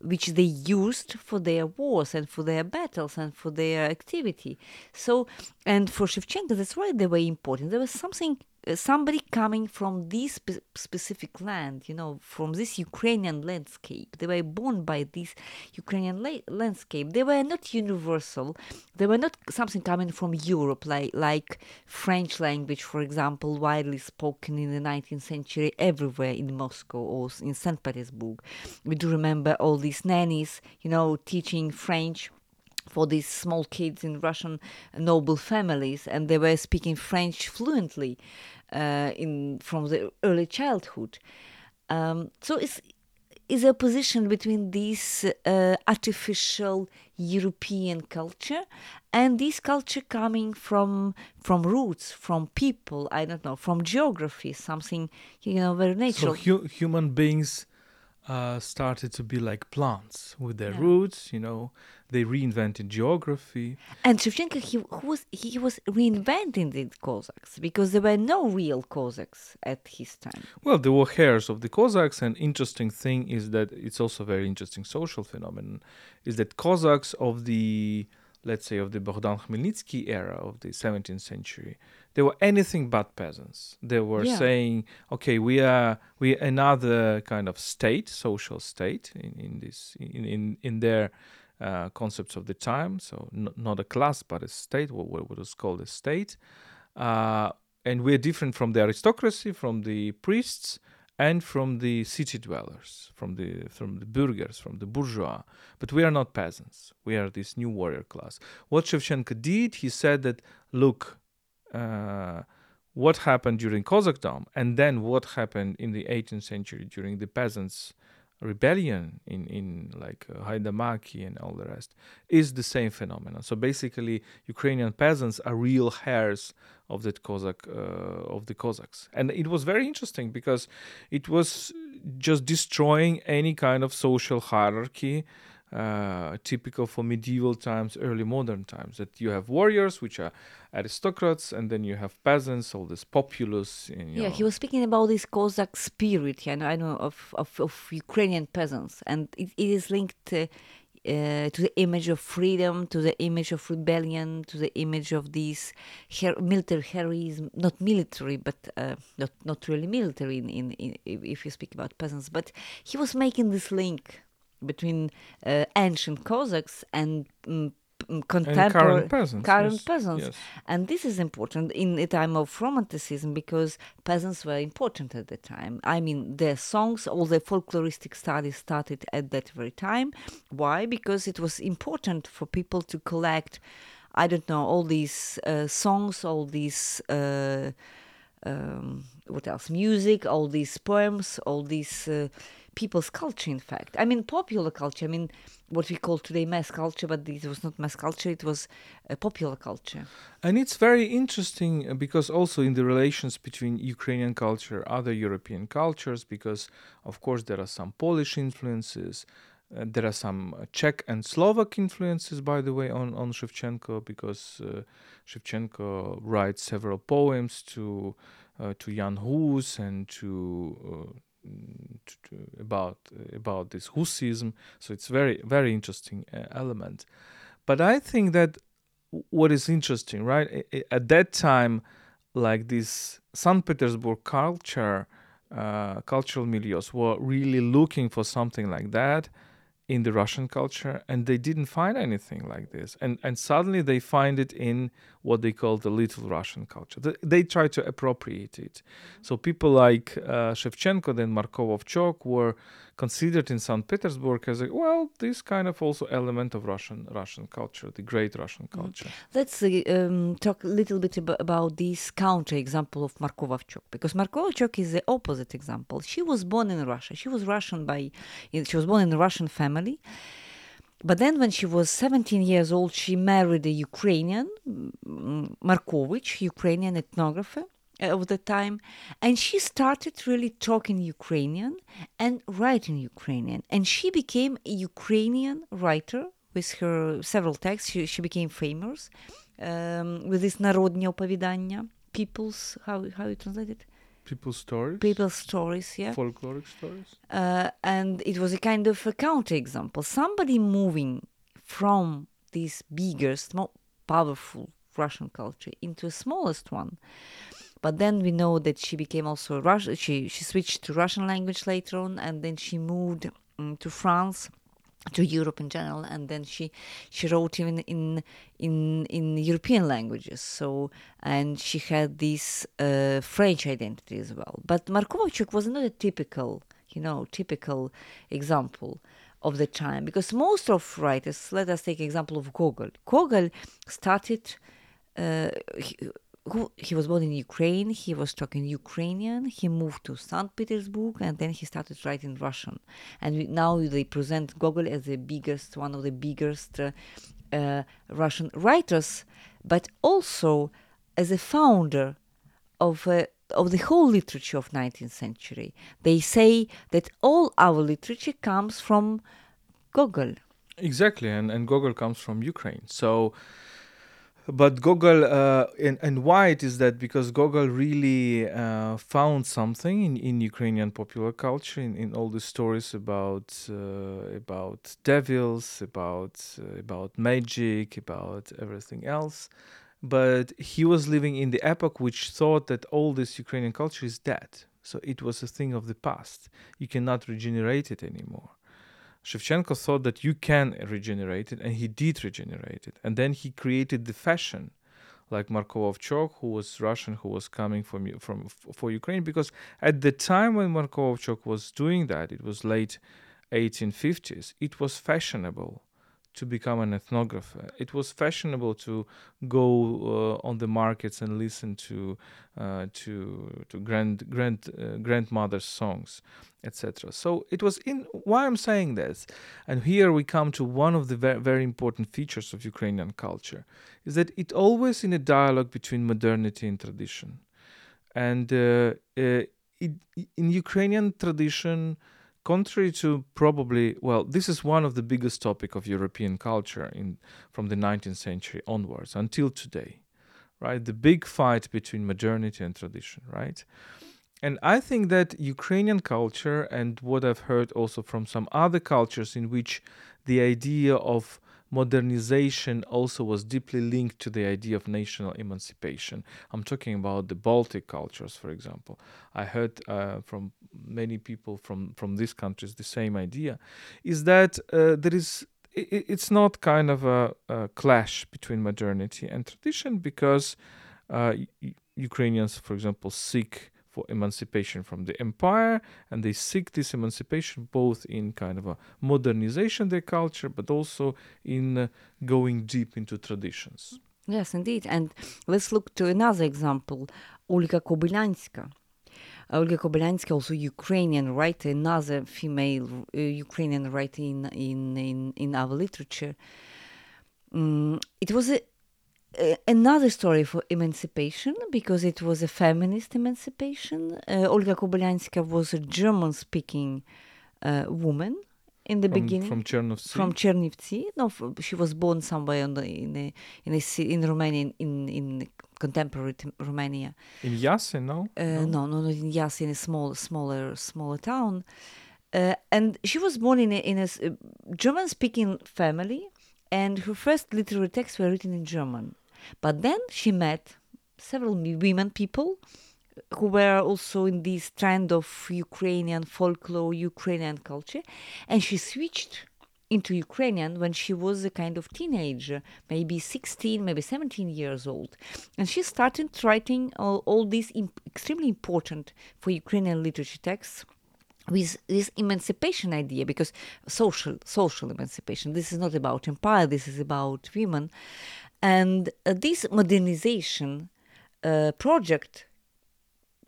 which they used for their wars and for their battles and for their activity. So, and for Shevchenko, that's why they were important. There was something uh, somebody coming from this spe- specific land, you know, from this Ukrainian landscape. They were born by this Ukrainian la- landscape. They were not universal. They were not something coming from Europe, like like French language, for example, widely spoken in the 19th century everywhere in Moscow or in St. Petersburg. We do remember all these nannies, you know, teaching French for these small kids in Russian noble families, and they were speaking French fluently uh, in from the early childhood. Um, so it's is a position between this uh, artificial European culture and this culture coming from from roots, from people. I don't know, from geography, something you know very natural. So hu- human beings uh, started to be like plants with their Yeah. roots. You know, they reinvented geography. And Shevchenko, he, was he was reinventing the Cossacks because there were no real Cossacks at his time. Well, there were heirs of the Cossacks, and interesting thing is that it's also a very interesting social phenomenon. Is that Cossacks of the let's say of the Bogdan Khmelnytsky era of the 17th century, they were anything but peasants. They were Yeah. saying, okay, we are we are another kind of state, social state in, in this in in, in their uh, concepts of the time. So n- not a class, but a state, what, what was called a state. Uh, and we're different from the aristocracy, from the priests, and from the city dwellers, from the from the burghers, from the bourgeois. But we are not peasants. We are this new warrior class. What Shevchenko did, he said that, look, uh, what happened during Kazakhstan, and then what happened in the 18th century during the peasants' rebellion in in like uh, Haidamaki and all the rest, is the same phenomenon. So basically, Ukrainian peasants are real heirs of that Cossack uh, of the Cossacks, and it was very interesting because it was just destroying any kind of social hierarchy uh, typical for medieval times, early modern times. That you have warriors, which are aristocrats, and then you have peasants, all this populace. And, Yeah, know, he was speaking about this Cossack spirit, you know, I know of, of, of Ukrainian peasants, and it, it is linked uh, uh, to the image of freedom, to the image of rebellion, to the image of this her- military heroism, not military, but uh, not not really military in, in, in if you speak about peasants. But he was making this link between uh, ancient Cossacks and mm, p- and contemporary current peasants. current yes, peasants. Yes. And this is important in a time of romanticism because peasants were important at the time. I mean, their songs, all the folkloristic studies started at that very time. Why? Because it was important for people to collect, I don't know, all these uh, songs, all these. Uh, um, what else? Music, all these poems, all these uh, people's culture, in fact. I mean, popular culture. I mean, what we call today mass culture, but this was not mass culture, it was uh, popular culture. And it's very interesting uh, because also in the relations between Ukrainian culture, other European cultures, because of course there are some Polish influences, uh, there are some uh, Czech and Slovak influences, by the way, on on Shevchenko, because uh, Shevchenko writes several poems to uh, to Jan Hus and to. About about this Hussism, so it's very very interesting uh, element. But I think that what is interesting, right? At that time, like this St. Petersburg culture, uh, cultural milieus were really looking for something like that in the Russian culture, and they didn't find anything like this. And and suddenly they find it in what they call the Little Russian culture. They, they try to appropriate it. So people like uh, Shevchenko, then Marko Vovchok, were considered in St. Petersburg as a well, this kind of also element of Russian Russian culture, the great Russian culture. Let's uh, um, talk a little bit ab- about this counter example of Marko Vovchok, because Marko Vovchok is the opposite example. She was born in Russia. She was Russian by, she was born in a Russian family. But then, when she was 17 years old, she married a Ukrainian, mm, Markovich, Ukrainian ethnographer uh, of the time. And she started really talking Ukrainian and writing Ukrainian. And she became a Ukrainian writer with her several texts. She, she became famous um, with this Narodnya Opovidanya, People's, how, how you translate it? People's stories, People's stories, yeah folkloric stories. uh, and it was a kind of a counter example Somebody moving from this bigger, more powerful Russian culture into a smallest one, But then we know that she became also Russian. She she switched to Russian language later on, and then she moved um, to France to Europe in general, and then she she wrote even in in in European languages. So and she had this uh, French identity as well. But Marko Vovchok was not a typical, you know, typical example of the time because most of writers. Let us take example of Gogol. Gogol started. Uh, who, he was born in Ukraine. He was talking Ukrainian. He moved to St. Petersburg, and then he started writing Russian. And we, now they present Gogol as the biggest, one of the biggest uh, uh, Russian writers, but also as a founder of uh, of the whole literature of 19th century. They say that all our literature comes from Gogol. Exactly, and and Gogol comes from Ukraine. So but Gogol uh, and, and why it is that? Because Gogol really uh, found something in, in Ukrainian popular culture in, in all the stories about uh, about devils about uh, about magic about everything else. But he was living in the epoch which thought that all this Ukrainian culture is dead. So it was a thing of the past. You cannot regenerate it anymore Shevchenko thought that you can regenerate it, and he did regenerate it. And then he created the fashion, like Marko Vovchok, who was Russian, who was coming from from for Ukraine, because at the time when Marko Vovchok was doing that, it was late 1850s. It was fashionable to become an ethnographer. It was fashionable to go uh, on the markets and listen to uh, to to grand grand uh, grandmother's songs, etc. So it was in why I'm saying this, and here we come to one of the very, very important features of Ukrainian culture, is that it always in a dialogue between modernity and tradition, and uh, uh, it, in Ukrainian tradition contrary to probably well this is one of the biggest topic of european culture in from the 19th century onwards until today right? The big fight between modernity and tradition right? And i think that ukrainian culture and what i've heard also from some other cultures in which the idea of modernization also was deeply linked to the idea of national emancipation. I'm talking about the Baltic cultures, for example. I heard uh, from many people from, from these countries the same idea is that uh, there is it's not kind of a, a, clash between modernity and tradition because uh, Ukrainians, for example, seek for emancipation from the empire, and they seek this emancipation both in kind of a modernization their culture, but also in uh, going deep into traditions. Yes, indeed. And let's look to another example, Olga Kobylyanska. Olga Kobylyanska, also Ukrainian writer, another female uh, Ukrainian writer in, in, in, in our literature. Um, it was a, another story for emancipation because it was a feminist emancipation. Uh, Olga Kobylyanska was a German speaking uh, woman in the from, beginning from Chernivtsi. From Chernivtsi. No, she was born somewhere in the, in a, in, a, in Romania in in contemporary Romania. In Iași, no? Uh, no, no, no, in Iași, in a small, smaller, smaller town. Uh, and she was born in a, in a uh, German-speaking family, and her first literary texts were written in German. But then she met several women people who were also in this trend of Ukrainian folklore, Ukrainian culture, and she switched into Ukrainian when she was a kind of teenager, maybe 16, maybe 17 years old. And she started writing all, all these imp- extremely important for Ukrainian literature texts with this emancipation idea because social social emancipation this is not about empire this is about women and uh, this modernization uh, project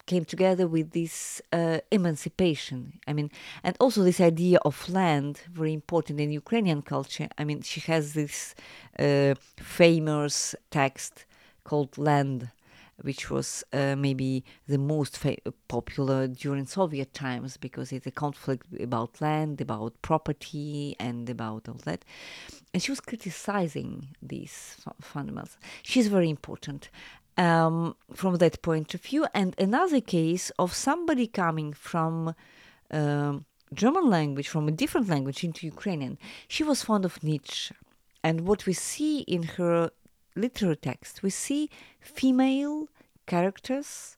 came together with this uh, emancipation. I mean, and also this idea of land, very important in Ukrainian culture. I mean, she has this uh, famous text called Land which was uh, maybe the most popular during Soviet times because it's a conflict about land, about property, and about all that. And she was criticizing these fundamentals. She's very important um, from that point of view. And another case of somebody coming from um, German language, from a different language into Ukrainian. She was fond of Nietzsche. And what we see in her literary text, we see female characters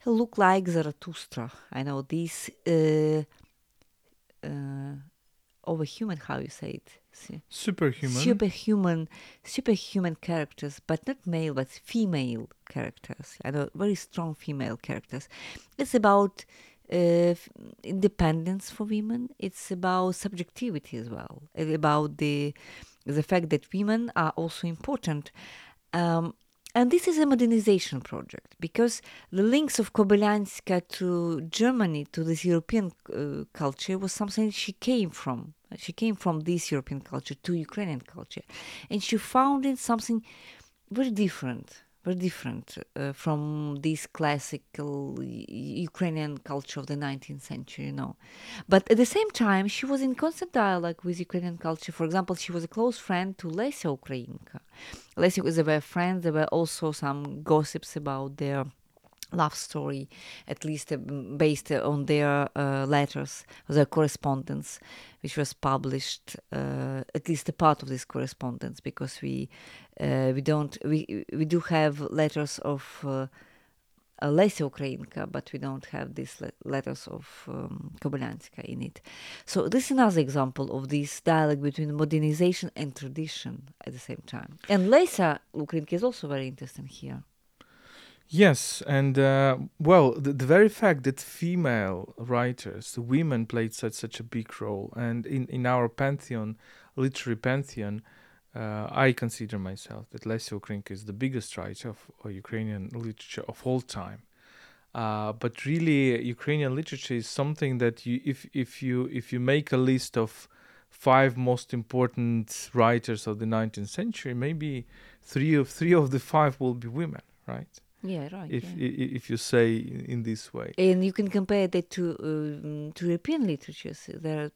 who look like Zarathustra. I know these uh, uh, overhuman, how you say it? See? Superhuman. Superhuman, superhuman characters, but not male, but female characters. I know very strong female characters. It's about uh, independence for women. It's about subjectivity as well. It's about the the fact that women are also important. Um, and this is a modernization project because the links of Kobylyanska to Germany, to this European uh, culture, was something she came from. She came from this European culture to Ukrainian culture. And she found it something very different, very different uh, from this classical Ukrainian culture of the 19th century, you know. But at the same time, she was in constant dialogue with Ukrainian culture. For example, she was a close friend to Lesia Ukrainka. Lesia, they were friends. There were also some gossips about their love story, at least uh, based uh, on their uh, letters, their correspondence, which was published. Uh, at least a part of this correspondence, because we uh, we don't we we do have letters of. Uh, Ukrainka, but we don't have these le- letters of um, Kobylyanska in it. So this is another example of this dialogue between modernization and tradition at the same time. And Lesia Ukrainka is also very interesting here. Yes, and uh, well, the, the very fact that female writers, women, played such such a big role, and in in our pantheon, literary pantheon, uh, I consider myself that Lesia Ukrainka is the biggest writer of, Ukrainian literature of all time. Uh, but really, Ukrainian literature is something that you, if if you if you make a list of five most important writers of the 19th century, maybe three of three of the five will be women, right? Yeah, right. if yeah. if you say in this way. and you can compare that to um, to European literatures. They're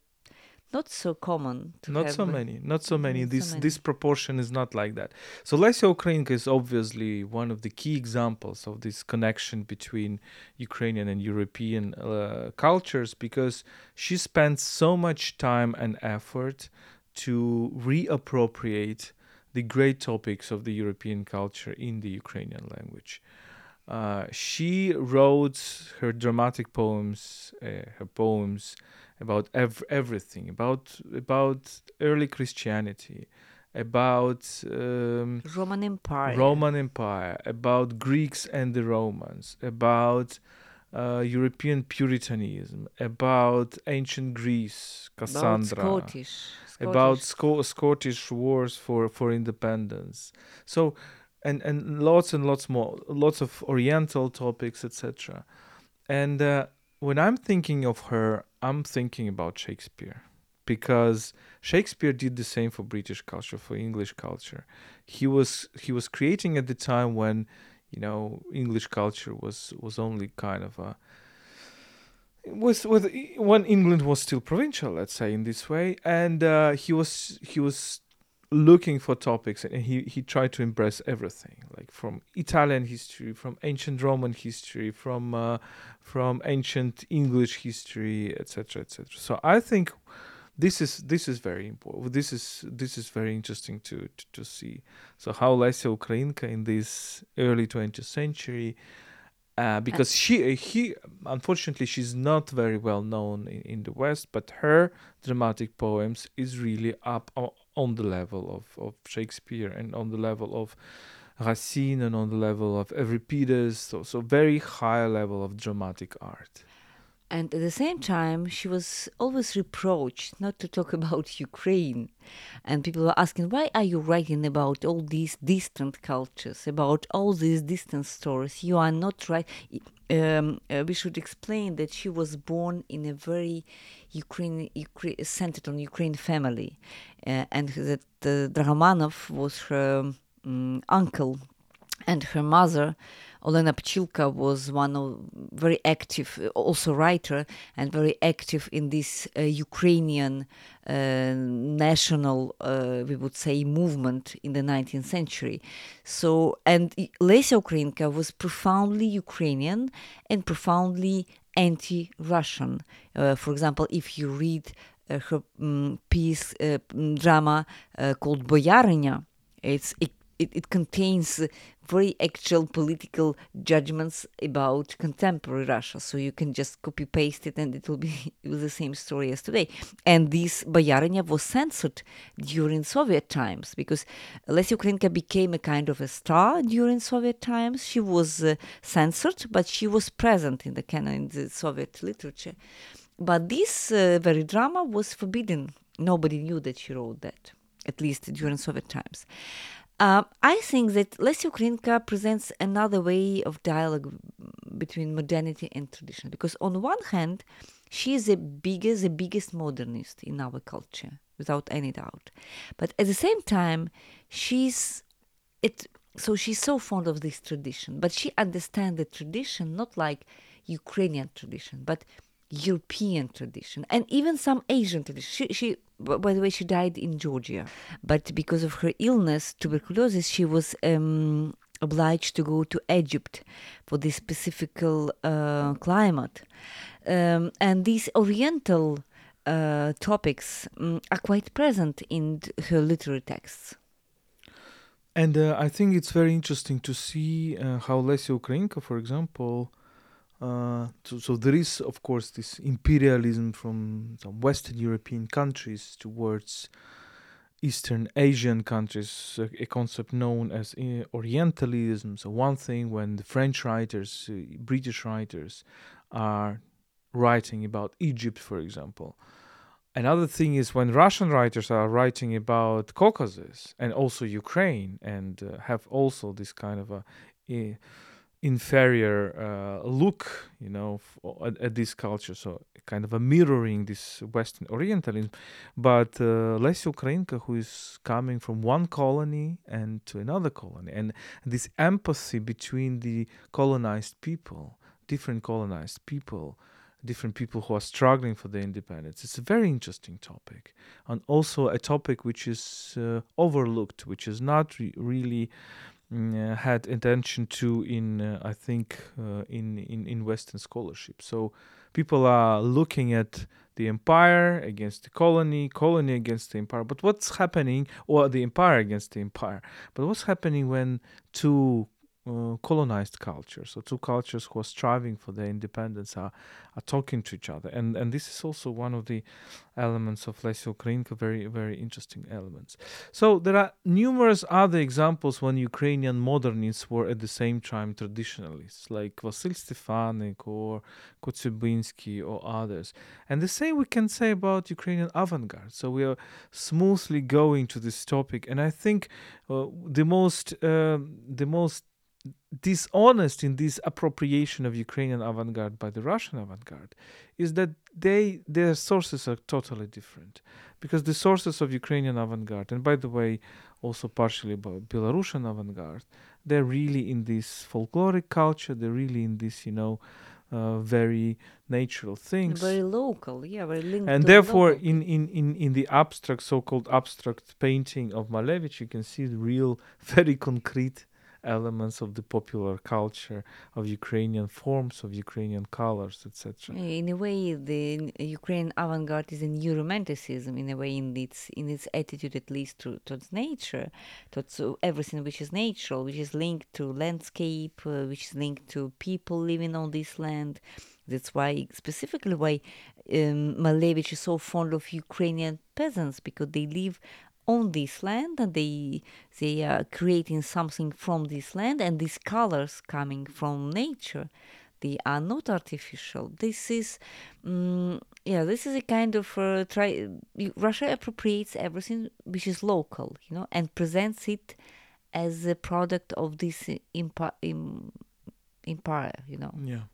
not so common. To Not have, so many, not so many. not so This many. this proportion is not like that. So Lesia Ukrainka is obviously one of the key examples of this connection between Ukrainian and European uh, cultures because she spent so much time and effort to reappropriate the great topics of the European culture in the Ukrainian language. Uh, she wrote her dramatic poems, uh, her poems about ev- everything, about about early Christianity, about um, Roman Empire. Roman Empire, about Greeks and the Romans, about uh, European Puritanism, about ancient Greece, Cassandra, about Cassandra, Scottish. about Scottish. Sco- Scottish wars for, for independence. So, and and lots and lots more, lots of Oriental topics, etc. And uh, when I'm thinking of her, I'm thinking about Shakespeare because Shakespeare did the same for British culture, for English culture. He was he was creating at the time when you know English culture was was only kind of a was with when England was still provincial, let's say in this way, and uh, he was he was looking for topics and he he tried to embrace everything like from Italian history from ancient Roman history from uh, from ancient English history etc etc so I think this is this is very important this is this is very interesting to to, to see. So how Lesia Ukrainka in this early 20th century uh, because she he unfortunately she's not very well known in, in the West, but her dramatic poems is really up on the level of, of Shakespeare and on the level of Racine and on the level of Euripides, so so very high level of dramatic art. And at the same time, she was always reproached not to talk about Ukraine. And people were asking, why are you writing about all these distant cultures, about all these distant stories? You are not right. Um, uh, we should explain that she was born in a very Ukraine, Ukraine centered on Ukraine family, uh, and that uh, Dragomanov was her um, uncle, and her mother Olena Pchilka was one of very active, also writer, and very active in this uh, Ukrainian uh, national, uh, we would say, movement in the 19th century. So, and Lesia Ukrainka was profoundly Ukrainian and profoundly anti-Russian. Uh, for example, if you read uh, her um, piece, uh, drama called Boyarinya, it's it, it contains very actual political judgments about contemporary Russia. So you can just copy paste it and it will be the same story as today. And this Boyarinya was censored during Soviet times because Lesya Ukrainka became a kind of a star during Soviet times. She was uh, censored, but she was present in the canon in the Soviet literature. But this uh, very drama was forbidden. Nobody knew that she wrote that, at least during Soviet times. Um, I think that Lesya Ukrainka presents another way of dialogue between modernity and tradition because on one hand, she is the biggest, the biggest modernist in our culture, without any doubt. But at the same time, she's it. So she's so fond of this tradition, but she understands the tradition not like Ukrainian tradition, but European tradition and even some Asian tradition. She, she, by the way, she died in Georgia, but because of her illness, tuberculosis, she was um, obliged to go to Egypt for this specific uh, climate. Um, and these Oriental uh, topics um, are quite present in her literary texts. And uh, I think it's very interesting to see uh, how Lesya Ukrainka, for example, uh, so, so there is, of course, this imperialism from some Western European countries towards Eastern Asian countries, a, a concept known as uh, Orientalism. So, one thing when the French writers, uh, British writers, are writing about Egypt, for example. Another thing is when Russian writers are writing about Caucasus and also Ukraine, and uh, have also this kind of a, a inferior uh, look, you know, at, at, this culture. So kind of a mirroring this Western Orientalism. But uh, Lesya Ukrainka, who is coming from one colony and to another colony, and this empathy between the colonized people, different colonized people, different people who are struggling for their independence. It's a very interesting topic, and also a topic which is uh, overlooked, which is not re- really uh, had attention to in uh, I think uh, in, in in Western scholarship. So people are looking at the empire against the colony, colony against the empire. But what's happening, or the empire against the empire? But what's happening when two uh, colonized cultures, so two cultures who are striving for their independence, are, are talking to each other, and and this is also one of the elements of Lesya Ukrainka, very very interesting elements. So there are numerous other examples when Ukrainian modernists were at the same time traditionalists, like Vasil Stefanik or Kotsiubinsky or others, and the same we can say about Ukrainian avant-garde. So we are smoothly going to this topic, and I think uh, the most uh, the most dishonest in this appropriation of Ukrainian avant-garde by the Russian avant-garde is that they their sources are totally different. Because the sources of Ukrainian avant-garde and by the way also partially about Belarusian avant-garde they're really in this folkloric culture they're really in this you know uh, very natural things. Very local yeah very linked and therefore in, in, in, in the abstract so-called abstract painting of Malevich you can see the real very concrete elements of the popular culture of Ukrainian forms of Ukrainian colors, etc. In a way, the Ukrainian avant-garde is a new romanticism. In a way, in its in its attitude, at least to, towards nature, towards everything which is natural, which is linked to landscape, uh, which is linked to people living on this land. That's why, specifically, why um, Malevich is so fond of Ukrainian peasants because they live on this land and they they are creating something from this land and these colors coming from nature. They are not artificial. This is um, yeah this is a kind of uh, try russia appropriates everything which is local you know and presents it as a product of this empire empire you know. Yeah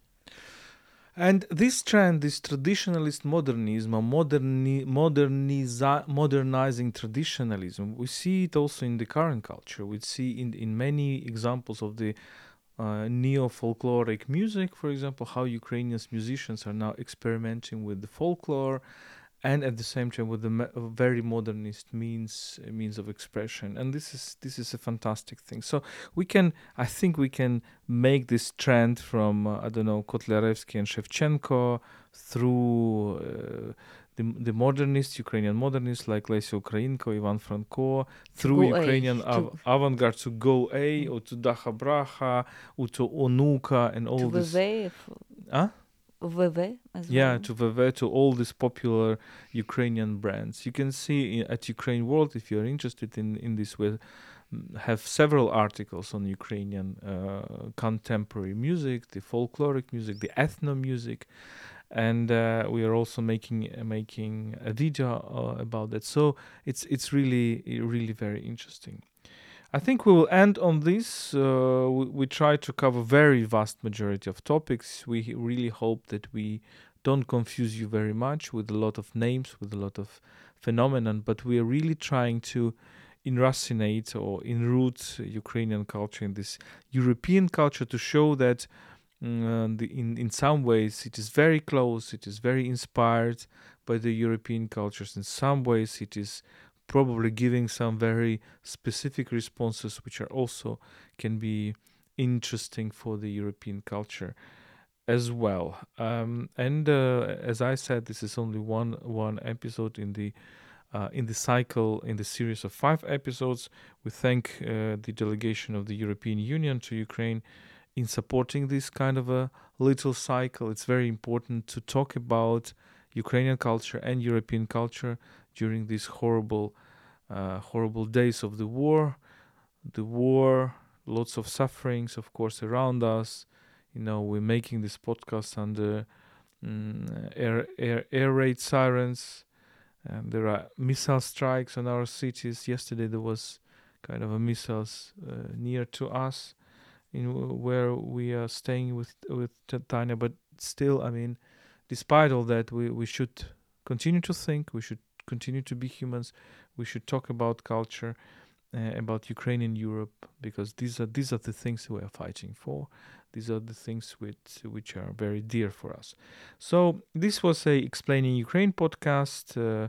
and this trend, this traditionalist modernism, or moderni- moderniza- modernizing traditionalism, we see it also in the current culture. We see in in many examples of the uh, neo folkloric music, for example, how Ukrainian musicians are now experimenting with the folklore and at the same time with the very modernist means uh, means of expression and this is this is a fantastic thing so we can i think we can make this trend from uh, i don't know Kotliarevsky and shevchenko through uh, the, the modernist Ukrainian modernists like Lesya Ukrainka, Ivan Franko, through go Ukrainian av- avant-garde to Go A or to DakhaBrakha or to Onuka and all to this. Huh? VV as Yeah, well. to VV, to all these popular Ukrainian brands. You can see at Ukraine World if you're interested in in this. We have several articles on Ukrainian uh, contemporary music, the folkloric music, the ethno music, and uh, we are also making uh, making a video uh, about that. So it's it's really really very interesting. I think we will end on this. Uh, we, we try to cover very vast majority of topics. We really hope that we don't confuse you very much with a lot of names, with a lot of phenomenon, but we are really trying to enracinate or enroot Ukrainian culture in this European culture to show that uh, the, in in some ways it is very close, it is very inspired by the European cultures. In some ways, it is probably giving some very specific responses which are also can be interesting for the European culture as well. Um, and uh, as I said, this is only one one episode in the uh, in the cycle in the series of five episodes. We thank uh, the delegation of the European Union to Ukraine in supporting this kind of a little cycle. It's very important to talk about Ukrainian culture and European culture during these horrible, uh, horrible days of the war. The war, lots of sufferings, of course, around us. You know, we're making this podcast under mm, air, air, air raid sirens, and there are missile strikes on our cities. Yesterday there was kind of a missiles uh, near to us, in where we are staying with with Tanya. But still, I mean, despite all that, we we should continue to think. We should continue to be humans. We should talk about culture, uh, about Ukraine in Europe, because these are these are the things we are fighting for. These are the things which which are very dear for us. So this was a explaining Ukraine podcast. Uh,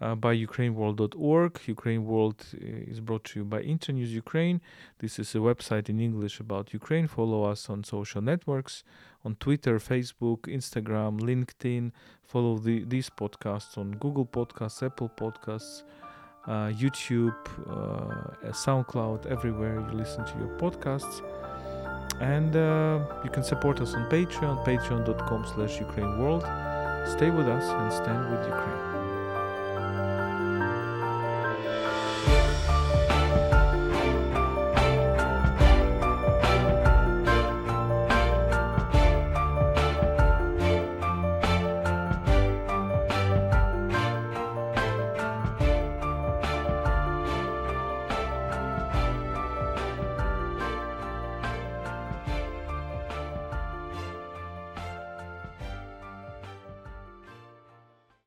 uh, by ukraineworld.org. Ukraine World uh, is brought to you by Internews Ukraine. This is a website in English about Ukraine. Follow us on social networks on Twitter, Facebook, Instagram, LinkedIn. Follow the, these podcasts on Google Podcasts, Apple Podcasts, uh, YouTube, uh, SoundCloud, everywhere you listen to your podcasts. And uh, you can support us on Patreon, patreon.com slash Ukraine World. Stay with us and stand with Ukraine.